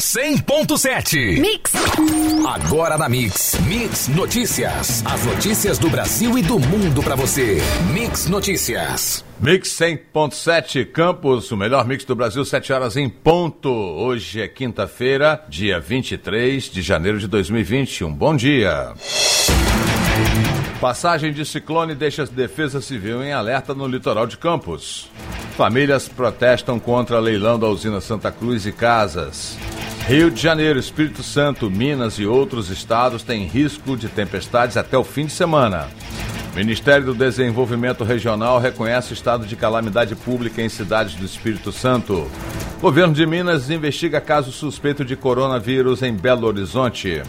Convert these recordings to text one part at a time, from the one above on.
100.7. Mix. Agora na Mix. Mix Notícias. As notícias do Brasil e do mundo para você. Mix Notícias. Mix 100.7 Campos, o melhor mix do Brasil, 7 horas em ponto. Hoje é quinta-feira, dia 23 de janeiro de 2020. Um bom dia. Passagem de ciclone deixa a Defesa Civil em alerta no litoral de Campos. Famílias protestam contra leilão da usina Santa Cruz e casas. Rio de Janeiro, Espírito Santo, Minas e outros estados têm risco de tempestades até o fim de semana. Ministério do Desenvolvimento Regional reconhece estado de calamidade pública em cidades do Espírito Santo. Governo de Minas investiga caso suspeito de coronavírus em Belo Horizonte.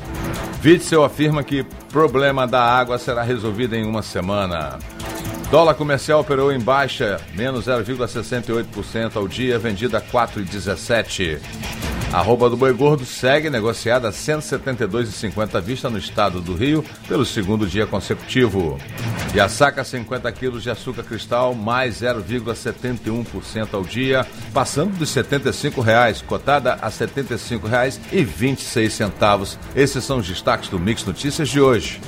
Witzel afirma que problema da água será resolvido em uma semana. Dólar comercial operou em baixa, menos 0,68% ao dia, vendida a 4,17. A roupa do boi gordo segue negociada a 172,50 vista no estado do Rio pelo segundo dia consecutivo. E a saca 50 quilos de açúcar cristal mais 0,71% ao dia, passando dos 75 reais, cotada a R$ 75,26. Esses são os destaques do Mix Notícias de hoje.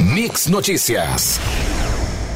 Mix Notícias.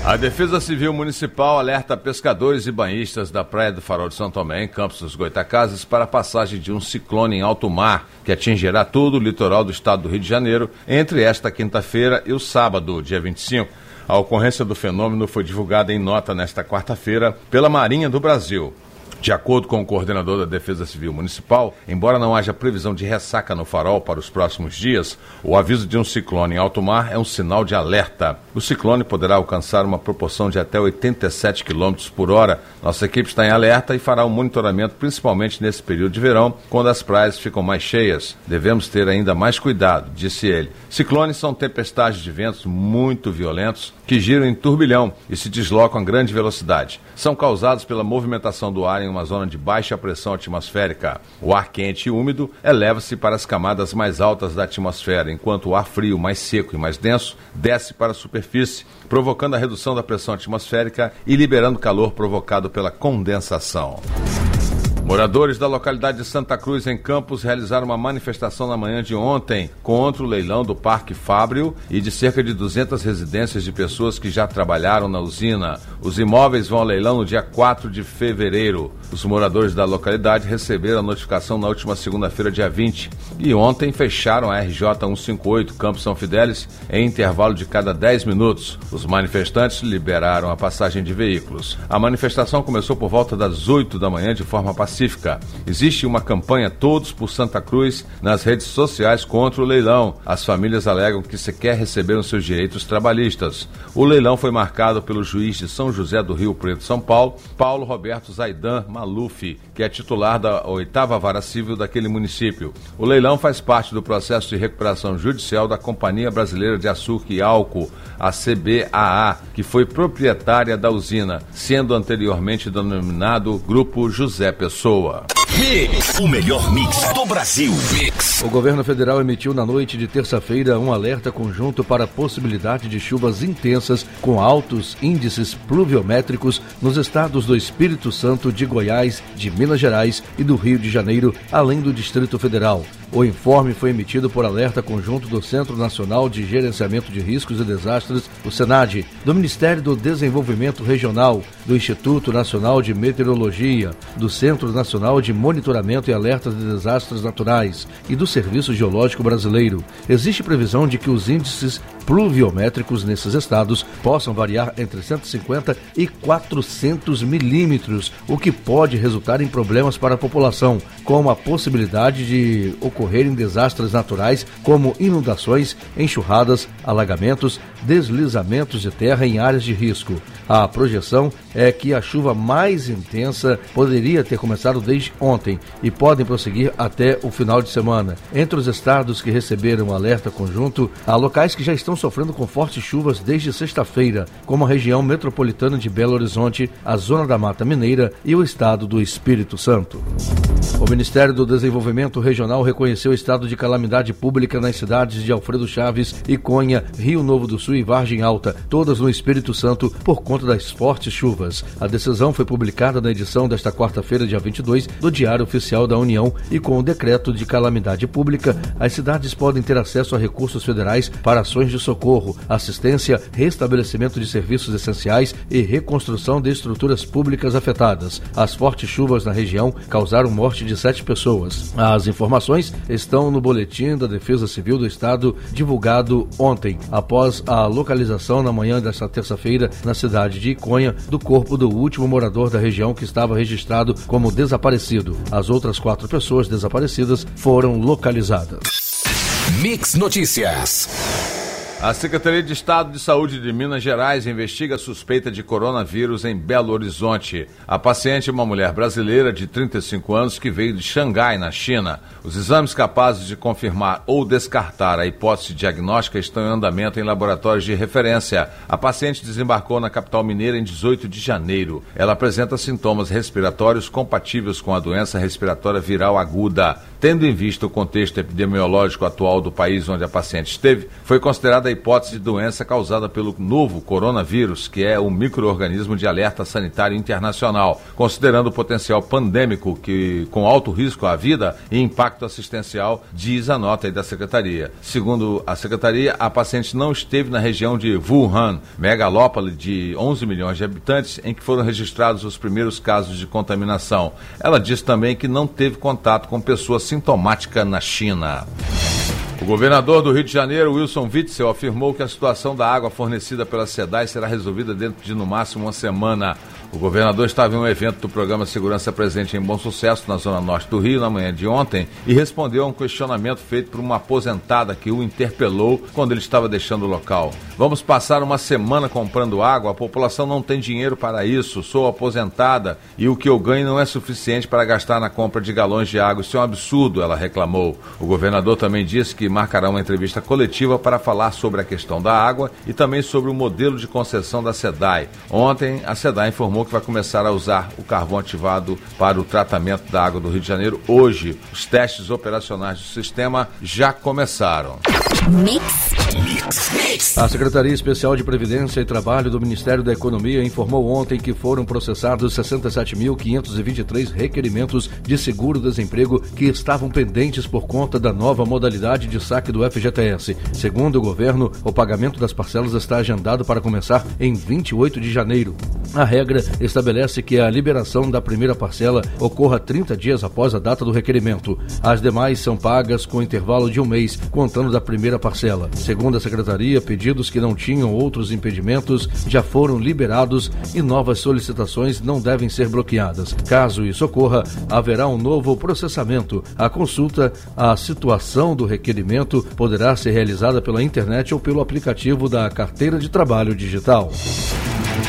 A Defesa Civil Municipal alerta pescadores e banhistas da Praia do Farol de São Tomé, em Campos dos Goitacazes, para a passagem de um ciclone em alto mar que atingirá todo o litoral do estado do Rio de Janeiro entre esta quinta-feira e o sábado, dia 25. A ocorrência do fenômeno foi divulgada em nota nesta quarta-feira pela Marinha do Brasil. De acordo com o coordenador da Defesa Civil Municipal, embora não haja previsão de ressaca no farol para os próximos dias, o aviso de um ciclone em alto mar é um sinal de alerta. O ciclone poderá alcançar uma proporção de até 87 km por hora. Nossa equipe está em alerta e fará um monitoramento principalmente nesse período de verão, quando as praias ficam mais cheias. Devemos ter ainda mais cuidado, disse ele. Ciclones são tempestades de ventos muito violentos que giram em turbilhão e se deslocam a grande velocidade. São causados pela movimentação do ar em uma zona de baixa pressão atmosférica. O ar quente e úmido eleva-se para as camadas mais altas da atmosfera, enquanto o ar frio, mais seco e mais denso, desce para a superfície, provocando a redução da pressão atmosférica e liberando calor provocado pela condensação. Moradores da localidade de Santa Cruz, em Campos, realizaram uma manifestação na manhã de ontem contra o leilão do Parque Fábrio e de cerca de 200 residências de pessoas que já trabalharam na usina. Os imóveis vão ao leilão no dia 4 de fevereiro. Os moradores da localidade receberam a notificação na última segunda-feira, dia 20, e ontem fecharam a RJ 158 Campos São Fidélis em intervalo de cada 10 minutos. Os manifestantes liberaram a passagem de veículos. A manifestação começou por volta das 8 da manhã de forma pacífica Existe uma campanha Todos por Santa Cruz nas redes sociais contra o leilão. As famílias alegam que sequer receberam seus direitos trabalhistas. O leilão foi marcado pelo juiz de São José do Rio Preto, São Paulo, Paulo Roberto Zaidan Maluf, que é titular da oitava vara civil daquele município. O leilão faz parte do processo de recuperação judicial da Companhia Brasileira de Açúcar e Álcool, a CBAA, que foi proprietária da usina, sendo anteriormente denominado Grupo José Pessoa pessoa. O melhor mix do Brasil. Mix. O governo federal emitiu na noite de terça-feira um alerta conjunto para a possibilidade de chuvas intensas com altos índices pluviométricos nos estados do Espírito Santo, de Goiás, de Minas Gerais e do Rio de Janeiro, além do Distrito Federal. O informe foi emitido por alerta conjunto do Centro Nacional de Gerenciamento de Riscos e Desastres, o SENAD, do Ministério do Desenvolvimento Regional, do Instituto Nacional de Meteorologia, do Centro Nacional de Monitoramento e Alertas de Desastres Naturais e do Serviço Geológico Brasileiro. Existe previsão de que os índices pluviométricos nesses estados possam variar entre 150 e 400 milímetros, o que pode resultar em problemas para a população, como a possibilidade de ocorrerem desastres naturais como inundações, enxurradas, alagamentos, deslizamentos de terra em áreas de risco. A projeção é que a chuva mais intensa poderia ter começado desde ontem e podem prosseguir até o final de semana. Entre os estados que receberam alerta conjunto, há locais que já estão sofrendo com fortes chuvas desde sexta-feira, como a região metropolitana de Belo Horizonte, a zona da Mata Mineira e o estado do Espírito Santo. O Ministério do Desenvolvimento Regional reconheceu o estado de calamidade pública nas cidades de Alfredo Chaves, Iconha, Rio Novo do Sul e Vargem Alta, todas no Espírito Santo, por conta das fortes chuvas. A decisão foi publicada na edição desta quarta-feira, dia 22, do Diário Oficial da União e com o decreto de calamidade pública, as cidades podem ter acesso a recursos federais para ações de socorro, assistência, restabelecimento de serviços essenciais e reconstrução de estruturas públicas afetadas. As fortes chuvas na região causaram morte de sete pessoas. As informações estão no boletim da Defesa Civil do Estado divulgado ontem, após a localização na manhã desta terça-feira na cidade de Iconha do corpo do último morador da região que estava registrado como desaparecido. As outras quatro pessoas desaparecidas foram localizadas. Mix Notícias. A Secretaria de Estado de Saúde de Minas Gerais investiga a suspeita de coronavírus em Belo Horizonte. A paciente é uma mulher brasileira de 35 anos que veio de Xangai, na China. Os exames capazes de confirmar ou descartar a hipótese diagnóstica estão em andamento em laboratórios de referência. A paciente desembarcou na capital mineira em 18 de janeiro. Ela apresenta sintomas respiratórios compatíveis com a doença respiratória viral aguda. Tendo em vista o contexto epidemiológico atual do país onde a paciente esteve, foi considerada hipótese de doença causada pelo novo coronavírus, que é um microorganismo de alerta sanitário internacional, considerando o potencial pandêmico que com alto risco à vida e impacto assistencial, diz a nota da secretaria. Segundo a secretaria, a paciente não esteve na região de Wuhan, megalópole de 11 milhões de habitantes, em que foram registrados os primeiros casos de contaminação. Ela diz também que não teve contato com pessoas sintomática na China. O governador do Rio de Janeiro, Wilson Witzel, afirmou que a situação da água fornecida pela SEDAI será resolvida dentro de no máximo uma semana. O governador estava em um evento do programa Segurança Presente em Bom Sucesso, na Zona Norte do Rio, na manhã de ontem, e respondeu a um questionamento feito por uma aposentada que o interpelou quando ele estava deixando o local. Vamos passar uma semana comprando água, a população não tem dinheiro para isso, sou aposentada e o que eu ganho não é suficiente para gastar na compra de galões de água. Isso é um absurdo, ela reclamou. O governador também disse que marcará uma entrevista coletiva para falar sobre a questão da água e também sobre o modelo de concessão da SEDAI. Ontem, a SEDAI informou que vai começar a usar o carvão ativado para o tratamento da água do Rio de Janeiro. Hoje, os testes operacionais do sistema já começaram. Mix. Mix. A Secretaria Especial de Previdência e Trabalho do Ministério da Economia informou ontem que foram processados 67.523 requerimentos de seguro-desemprego que estavam pendentes por conta da nova modalidade de saque do FGTS. Segundo o governo, o pagamento das parcelas está agendado para começar em 28 de janeiro. A regra estabelece que a liberação da primeira parcela ocorra 30 dias após a data do requerimento. As demais são pagas com intervalo de um mês, contando da primeira parcela. Segundo a Secretaria, pedidos que não tinham outros impedimentos já foram liberados e novas solicitações não devem ser bloqueadas. Caso isso ocorra, haverá um novo processamento. A consulta, a situação do requerimento poderá ser realizada pela internet ou pelo aplicativo da Carteira de Trabalho Digital.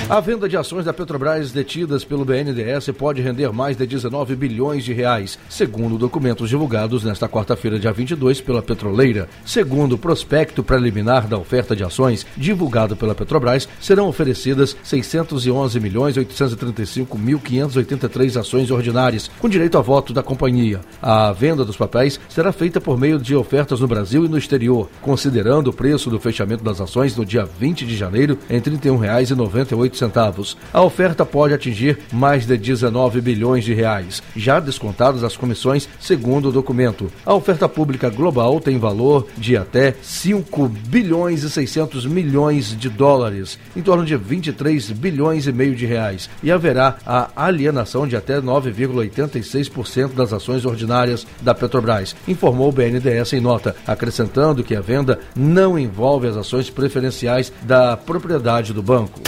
A venda de ações da Petrobras detidas pelo BNDES pode render mais de 19 bilhões de reais, segundo documentos divulgados nesta quarta-feira, dia 22, pela petroleira. Segundo o prospecto preliminar da oferta de ações divulgado pela Petrobras, serão oferecidas 611 milhões 835 mil 583 ações ordinárias, com direito a voto da companhia. A venda dos papéis será feita por meio de ofertas no Brasil e no exterior, considerando o preço do fechamento das ações no dia 20 de janeiro em R$ 31,90 centavos. A oferta pode atingir mais de 19 bilhões de reais, já descontadas as comissões, segundo o documento. A oferta pública global tem valor de até 5 bilhões e 600 milhões de dólares, em torno de 23 bilhões e meio de reais, e haverá a alienação de até 9,86% das ações ordinárias da Petrobras, informou o BNDES em nota, acrescentando que a venda não envolve as ações preferenciais da propriedade do banco.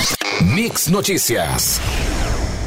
Mix Notícias.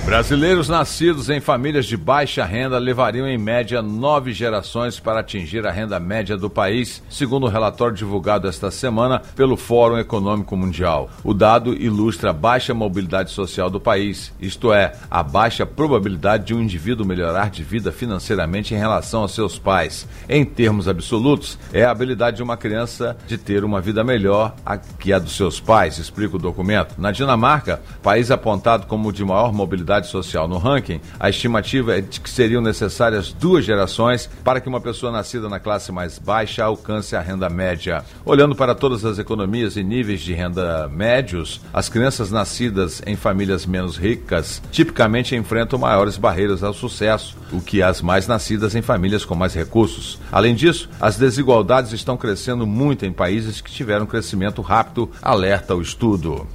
Brasileiros nascidos em famílias de baixa renda levariam em média nove gerações para atingir a renda média do país, segundo o relatório divulgado esta semana pelo Fórum Econômico Mundial. O dado ilustra a baixa mobilidade social do país, isto é, a baixa probabilidade de um indivíduo melhorar de vida financeiramente em relação aos seus pais. Em termos absolutos, é a habilidade de uma criança de ter uma vida melhor que a dos seus pais, explica o documento. Na Dinamarca, país apontado como de maior mobilidade Social no ranking, a estimativa é de que seriam necessárias duas gerações para que uma pessoa nascida na classe mais baixa alcance a renda média. Olhando para todas as economias e níveis de renda médios, as crianças nascidas em famílias menos ricas tipicamente enfrentam maiores barreiras ao sucesso, o que as mais nascidas em famílias com mais recursos. Além disso, as desigualdades estão crescendo muito em países que tiveram crescimento rápido, alerta o estudo.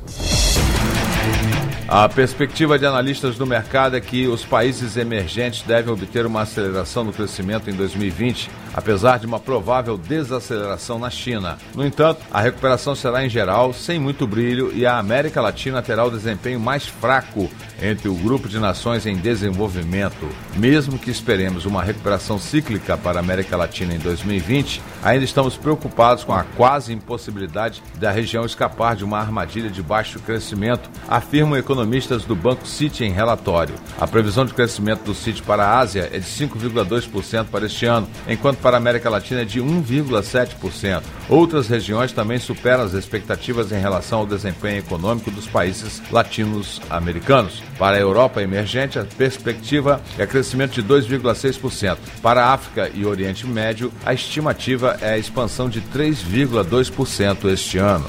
A perspectiva de analistas do mercado é que os países emergentes devem obter uma aceleração no crescimento em 2020, apesar de uma provável desaceleração na China. No entanto, a recuperação será em geral sem muito brilho e a América Latina terá o desempenho mais fraco entre o grupo de nações em desenvolvimento. Mesmo que esperemos uma recuperação cíclica para a América Latina em 2020, ainda estamos preocupados com a quase impossibilidade da região escapar de uma armadilha de baixo crescimento, afirmam economistas do Banco City em relatório. A previsão de crescimento do City para a Ásia é de 5,2% para este ano, enquanto para a América Latina é de 1,7%. Outras regiões também superam as expectativas em relação ao desempenho econômico dos países latinos-americanos. Para a Europa emergente, a perspectiva é crescimento de 2,6%. Para a África e Oriente Médio, a estimativa é a expansão de 3,2% este ano.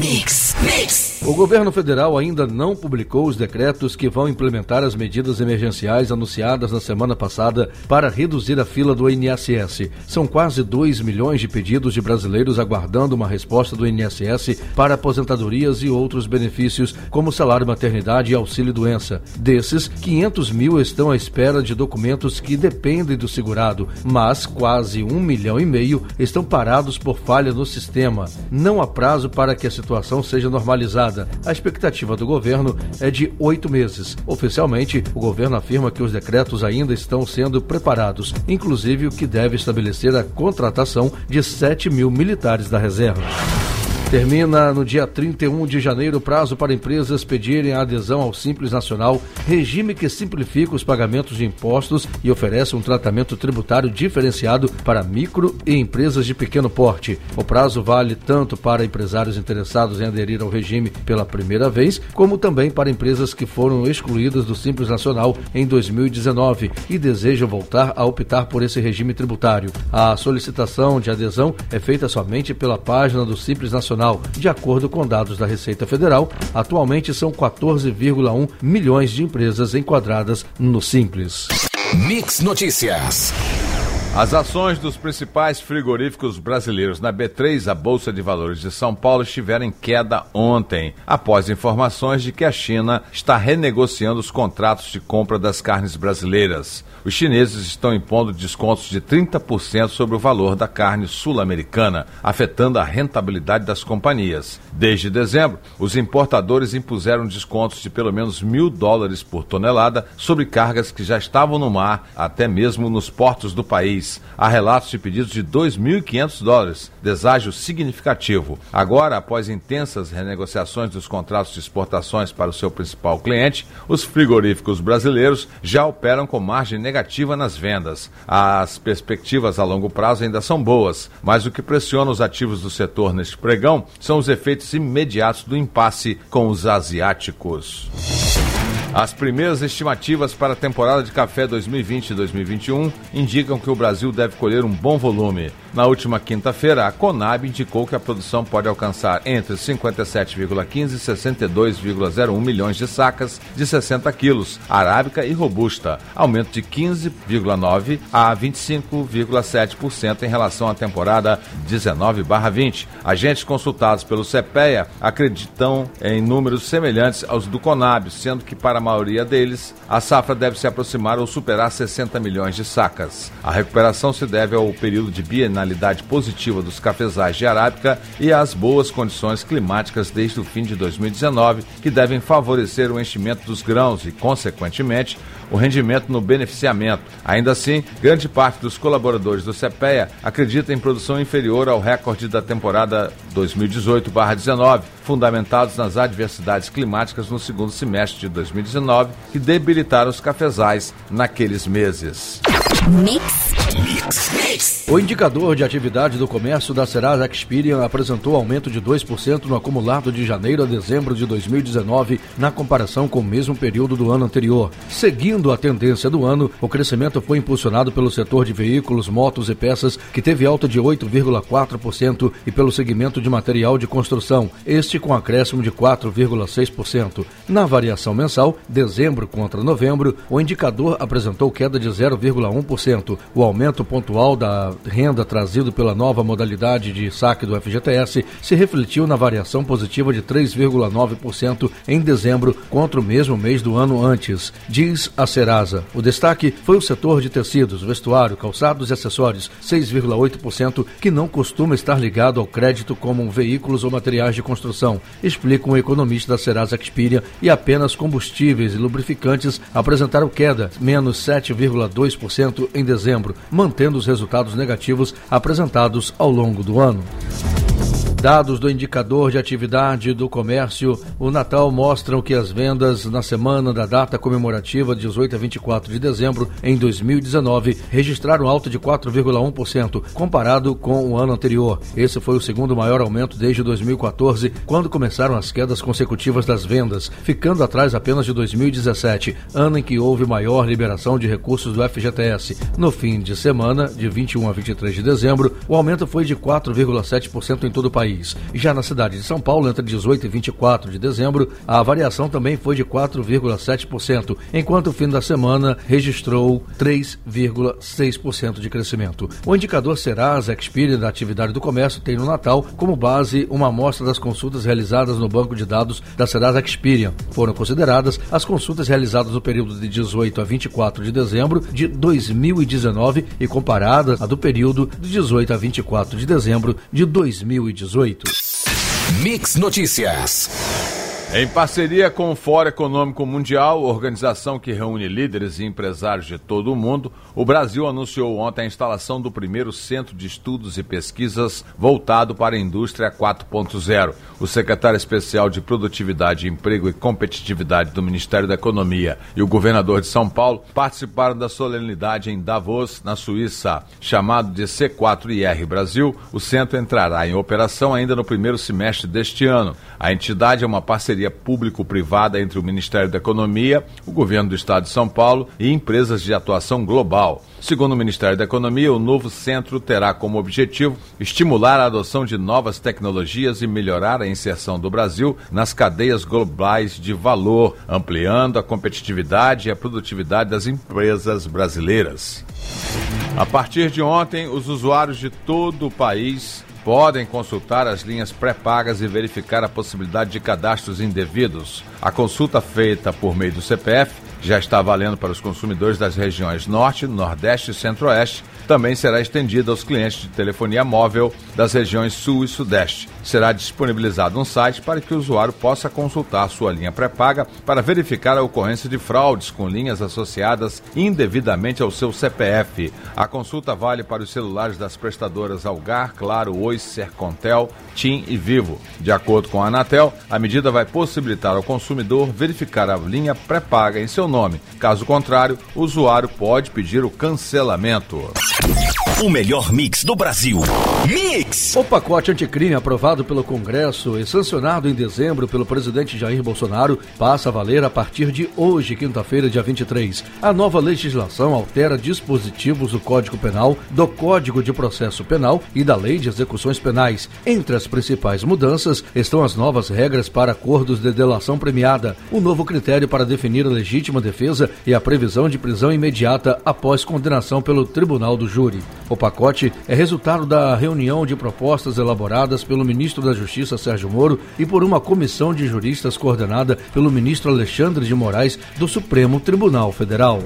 Mix, mix. O governo federal ainda não publicou os decretos que vão implementar as medidas emergenciais anunciadas na semana passada para reduzir a fila do INSS. São quase 2 milhões de pedidos de brasileiros aguardando uma resposta do INSS para aposentadorias e outros benefícios, como salário maternidade e auxílio doença. Desses, 500 mil estão à espera de documentos que dependem do segurado, mas quase um milhão e meio estão parados por falha no sistema. Não há prazo para que a situação seja normalizada. A expectativa do governo é de oito meses. Oficialmente, o governo afirma que os decretos ainda estão sendo preparados, inclusive o que deve estabelecer a contratação de 7 mil militares da reserva. Termina no dia 31 de janeiro o prazo para empresas pedirem a adesão ao Simples Nacional, regime que simplifica os pagamentos de impostos e oferece um tratamento tributário diferenciado para micro e empresas de pequeno porte. O prazo vale tanto para empresários interessados em aderir ao regime pela primeira vez, como também para empresas que foram excluídas do Simples Nacional em 2019 e desejam voltar a optar por esse regime tributário. A solicitação de adesão é feita somente pela página do Simples Nacional Nacional. De acordo com dados da Receita Federal, atualmente são 14,1 milhões de empresas enquadradas no Simples. Mix Notícias. As ações dos principais frigoríficos brasileiros na B3, a Bolsa de Valores de São Paulo, estiveram em queda ontem, após informações de que a China está renegociando os contratos de compra das carnes brasileiras. Os chineses estão impondo descontos de 30% sobre o valor da carne sul-americana, afetando a rentabilidade das companhias. Desde dezembro, os importadores impuseram descontos de pelo menos mil dólares por tonelada sobre cargas que já estavam no mar, até mesmo nos portos do país mês. Há relatos de pedidos de 2.500 dólares, deságio significativo. Agora, após intensas renegociações dos contratos de exportações para o seu principal cliente, os frigoríficos brasileiros já operam com margem negativa nas vendas. As perspectivas a longo prazo ainda são boas, mas o que pressiona os ativos do setor neste pregão são os efeitos imediatos do impasse com os asiáticos. As primeiras estimativas para a temporada de café 2020 e 2021 indicam que o Brasil deve colher um bom volume. Na última quinta-feira, a Conab indicou que a produção pode alcançar entre 57,15 e 62,01 milhões de sacas de 60 quilos, arábica e robusta, aumento de 15,9 a 25,7% em relação à temporada 19/20. Agentes consultados pelo CPEA acreditam em números semelhantes aos do Conab, sendo que para maioria deles a safra deve se aproximar ou superar 60 milhões de sacas. A recuperação se deve ao período de bienal sazonalidade positiva dos cafezais de arábica e às boas condições climáticas desde o fim de 2019, que devem favorecer o enchimento dos grãos e, consequentemente, o rendimento no beneficiamento. Ainda assim, grande parte dos colaboradores do CPEA acredita em produção inferior ao recorde da temporada 2018-19, fundamentados nas adversidades climáticas no segundo semestre de 2019, que debilitaram os cafezais naqueles meses. Mix. Mix. Mix. O indicador de atividade do comércio da Serasa Experian apresentou aumento de 2% no acumulado de janeiro a dezembro de 2019, na comparação com o mesmo período do ano anterior. Seguindo a tendência do ano, o crescimento foi impulsionado pelo setor de veículos, motos e peças, que teve alta de 8,4%, e pelo segmento de material de construção, este com acréscimo de 4,6%. Na variação mensal, dezembro contra novembro, o indicador apresentou queda de 0,1%. O aumento pontual da renda trazido pela nova modalidade de saque do FGTS se refletiu na variação positiva de 3,9% em dezembro contra o mesmo mês do ano antes, diz a Serasa. O destaque foi o setor de tecidos, vestuário, calçados e acessórios, 6,8%, que não costuma estar ligado ao crédito como veículos ou materiais de construção, explica um economista da Serasa Experian, e apenas combustíveis e lubrificantes apresentaram queda, menos 7,2% em dezembro, mantendo os resultados negativos negativos apresentados ao longo do ano. Dados do indicador de atividade do comércio, o Natal mostram que as vendas na semana da data comemorativa de 18 a 24 de dezembro em 2019 registraram alta de 4,1% comparado com o ano anterior. Esse foi o segundo maior aumento desde 2014, quando começaram as quedas consecutivas das vendas, ficando atrás apenas de 2017, ano em que houve maior liberação de recursos do FGTS. No fim de semana, de 21 a 23 de dezembro, o aumento foi de 4,7% em todo o país país. Já na cidade de São Paulo, entre 18 e 24 de dezembro, a variação também foi de 4,7%, enquanto o fim da semana registrou 3,6% de crescimento. O indicador Serasa Experian da atividade do comércio tem no Natal como base uma amostra das consultas realizadas no banco de dados da Serasa Experian. Foram consideradas as consultas realizadas no período de 18 a 24 de dezembro de 2019 e comparadas a do período de 18 a 24 de dezembro de 2018. Mix Notícias. Em parceria com o Fórum Econômico Mundial, organização que reúne líderes e empresários de todo o mundo, o Brasil anunciou ontem a instalação do primeiro centro de estudos e pesquisas voltado para a indústria 4.0. O secretário especial de Produtividade, Emprego e Competitividade do Ministério da Economia e o governador de São Paulo participaram da solenidade em Davos, na Suíça. Chamado de C4IR Brasil, o centro entrará em operação ainda no primeiro semestre deste ano. A entidade é uma parceria parceria público-privada entre o Ministério da Economia, o Governo do Estado de São Paulo e empresas de atuação global. Segundo o Ministério da Economia, o novo centro terá como objetivo estimular a adoção de novas tecnologias e melhorar a inserção do Brasil nas cadeias globais de valor, ampliando a competitividade e a produtividade das empresas brasileiras. A partir de ontem, os usuários de todo o país podem consultar as linhas pré-pagas e verificar a possibilidade de cadastros indevidos. A consulta feita por meio do CPF já está valendo para os consumidores das regiões Norte, Nordeste e Centro-Oeste também será estendida aos clientes de telefonia móvel das regiões Sul e Sudeste. Será disponibilizado um site para que o usuário possa consultar sua linha pré-paga para verificar a ocorrência de fraudes com linhas associadas indevidamente ao seu CPF. A consulta vale para os celulares das prestadoras Algar, Claro, Oi, Sercontel, TIM e Vivo. De acordo com a Anatel, a medida vai possibilitar ao consumidor verificar a linha pré-paga em seu nome. Caso contrário, o usuário pode pedir o cancelamento. O melhor mix do Brasil. Mix! O pacote anticrime aprovado pelo Congresso e sancionado em dezembro pelo presidente Jair Bolsonaro passa a valer a partir de hoje, quinta-feira, dia 23. A nova legislação altera dispositivos do Código Penal, do Código de Processo Penal e da Lei de Execuções Penais. Entre as principais mudanças estão as novas regras para acordos de delação premiada, o novo critério para definir a legítima defesa e a previsão de prisão imediata após condenação pelo Tribunal do júri. O pacote é resultado da reunião de propostas elaboradas pelo ministro da Justiça Sérgio Moro e por uma comissão de juristas coordenada pelo ministro Alexandre de Moraes do Supremo Tribunal Federal.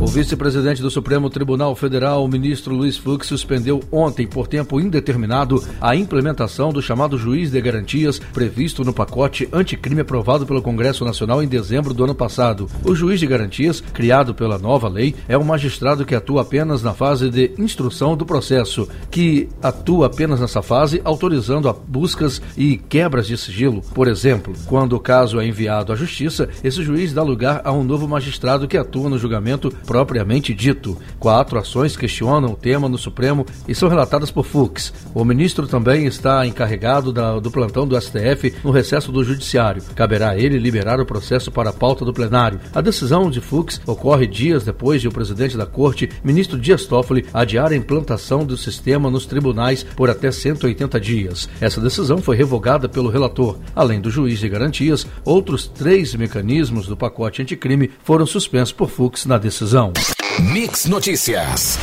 O vice-presidente do Supremo Tribunal Federal, o ministro Luiz Fux, suspendeu ontem, por tempo indeterminado, a implementação do chamado juiz de garantias previsto no pacote anticrime aprovado pelo Congresso Nacional em dezembro do ano passado. O juiz de garantias, criado pela nova lei, é um magistrado que atua apenas na fase de instrução do processo, que atua apenas nessa fase, autorizando a buscas e quebras de sigilo. Por exemplo, quando o caso é enviado à Justiça, esse juiz dá lugar a um novo magistrado que atua no julgamento propriamente dito. Quatro ações questionam o tema no Supremo e são relatadas por Fux. O ministro também está encarregado da, do plantão do STF no recesso do Judiciário. Caberá a ele liberar o processo para a pauta do plenário. A decisão de Fux ocorre dias depois de o presidente da Corte, ministro Dias Toffoli, adiar a implantação do sistema nos tribunais por até 180 dias. Essa decisão foi revogada pelo relator. Além do juiz de garantias, outros três mecanismos do pacote anticrime foram suspensos por Fux na decisão. Mix Notícias.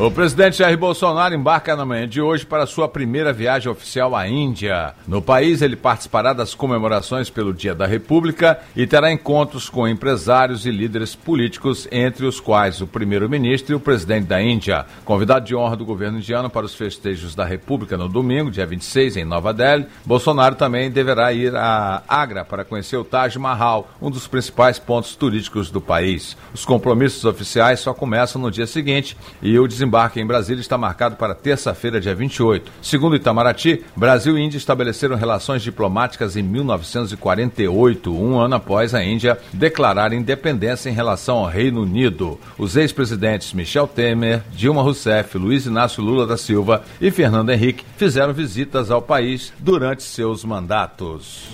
O presidente Jair Bolsonaro embarca na manhã de hoje para sua primeira viagem oficial à Índia. No país, ele participará das comemorações pelo Dia da República e terá encontros com empresários e líderes políticos, entre os quais o primeiro-ministro e o presidente da Índia. Convidado de honra do governo indiano para os festejos da República no domingo, dia 26, em Nova Delhi, Bolsonaro também deverá ir a Agra para conhecer o Taj Mahal, um dos principais pontos turísticos do país. Os compromissos oficiais só começam no dia seguinte e o desembarque desembarque em Brasília está marcado para terça-feira, dia 28. Segundo Itamaraty, Brasil e Índia estabeleceram relações diplomáticas em 1948, um ano após a Índia declarar independência em relação ao Reino Unido. Os ex-presidentes Michel Temer, Dilma Rousseff, Luiz Inácio Lula da Silva e Fernando Henrique fizeram visitas ao país durante seus mandatos.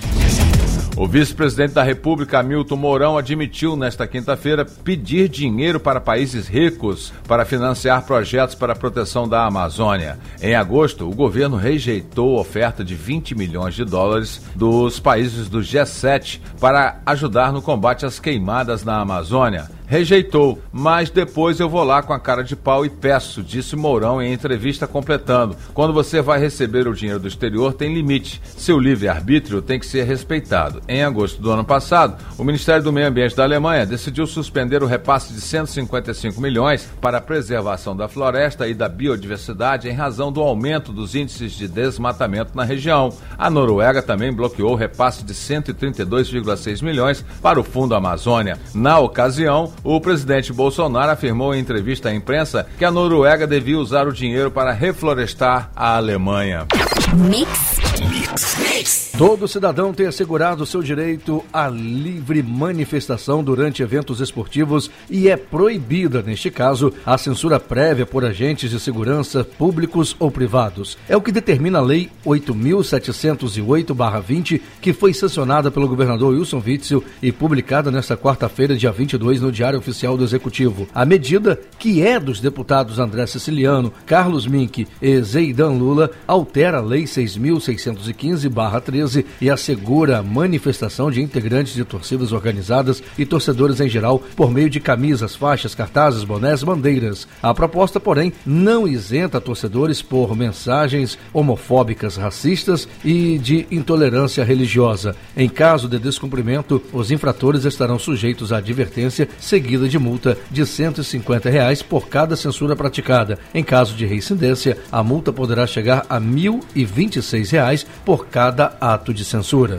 O vice-presidente da República, Hamilton Mourão, admitiu nesta quinta-feira pedir dinheiro para países ricos para financiar projetos para a proteção da Amazônia. Em agosto, o governo rejeitou a oferta de 20 milhões de dólares dos países do G7 para ajudar no combate às queimadas na Amazônia rejeitou, mas depois eu vou lá com a cara de pau e peço, disse Mourão em entrevista completando. Quando você vai receber o dinheiro do exterior, tem limite. Seu livre-arbítrio tem que ser respeitado. Em agosto do ano passado, o Ministério do Meio Ambiente da Alemanha decidiu suspender o repasse de 155 milhões para a preservação da floresta e da biodiversidade em razão do aumento dos índices de desmatamento na região. A Noruega também bloqueou o repasse de 132,6 milhões para o Fundo Amazônia. Na ocasião, o presidente Bolsonaro afirmou em entrevista à imprensa que a Noruega devia usar o dinheiro para reflorestar a Alemanha. Mix. Mix. Mix. Todo cidadão tem assegurado seu direito à livre manifestação durante eventos esportivos e é proibida, neste caso, a censura prévia por agentes de segurança públicos ou privados. É o que determina a Lei 8.708-20, que foi sancionada pelo governador Wilson Witzel e publicada nesta quarta-feira, dia 22, no Diário Oficial do Executivo. A medida, que é dos deputados André Siciliano, Carlos Mink e Zeidan Lula, altera a Lei 6.615-13 e assegura a manifestação de integrantes de torcidas organizadas e torcedores em geral por meio de camisas, faixas, cartazes, bonés, bandeiras. A proposta, porém, não isenta torcedores por mensagens homofóbicas, racistas e de intolerância religiosa. Em caso de descumprimento, os infratores estarão sujeitos à advertência seguida de multa de 150 reais por cada censura praticada. Em caso de reincidência, a multa poderá chegar a 1.026 reais por cada ato de censura.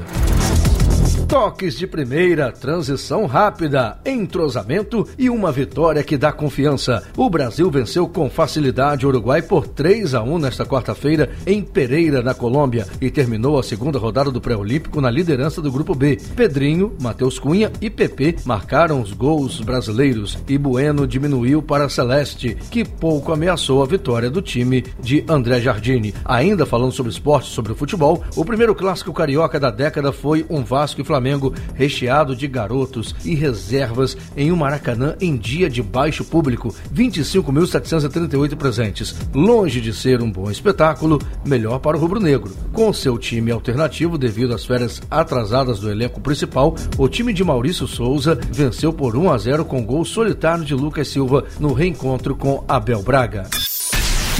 Toques de primeira, transição rápida, entrosamento e uma vitória que dá confiança. O Brasil venceu com facilidade o Uruguai por 3 a 1 nesta quarta-feira em Pereira, na Colômbia, e terminou a segunda rodada do pré-olímpico na liderança do grupo B. Pedrinho, Matheus Cunha e PP marcaram os gols brasileiros e Bueno diminuiu para Celeste, que pouco ameaçou a vitória do time de André Jardine. Ainda falando sobre esporte, sobre o futebol, o primeiro clássico carioca da década foi um Vasco e Flamengo Flamengo recheado de garotos e reservas em um Maracanã em dia de baixo público, 25.738 presentes. Longe de ser um bom espetáculo, melhor para o rubro-negro. Com seu time alternativo devido às férias atrasadas do elenco principal, o time de Maurício Souza venceu por 1 a 0 com gol solitário de Lucas Silva no reencontro com Abel Braga.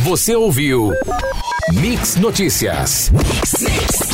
Você ouviu Mix Notícias. Mix.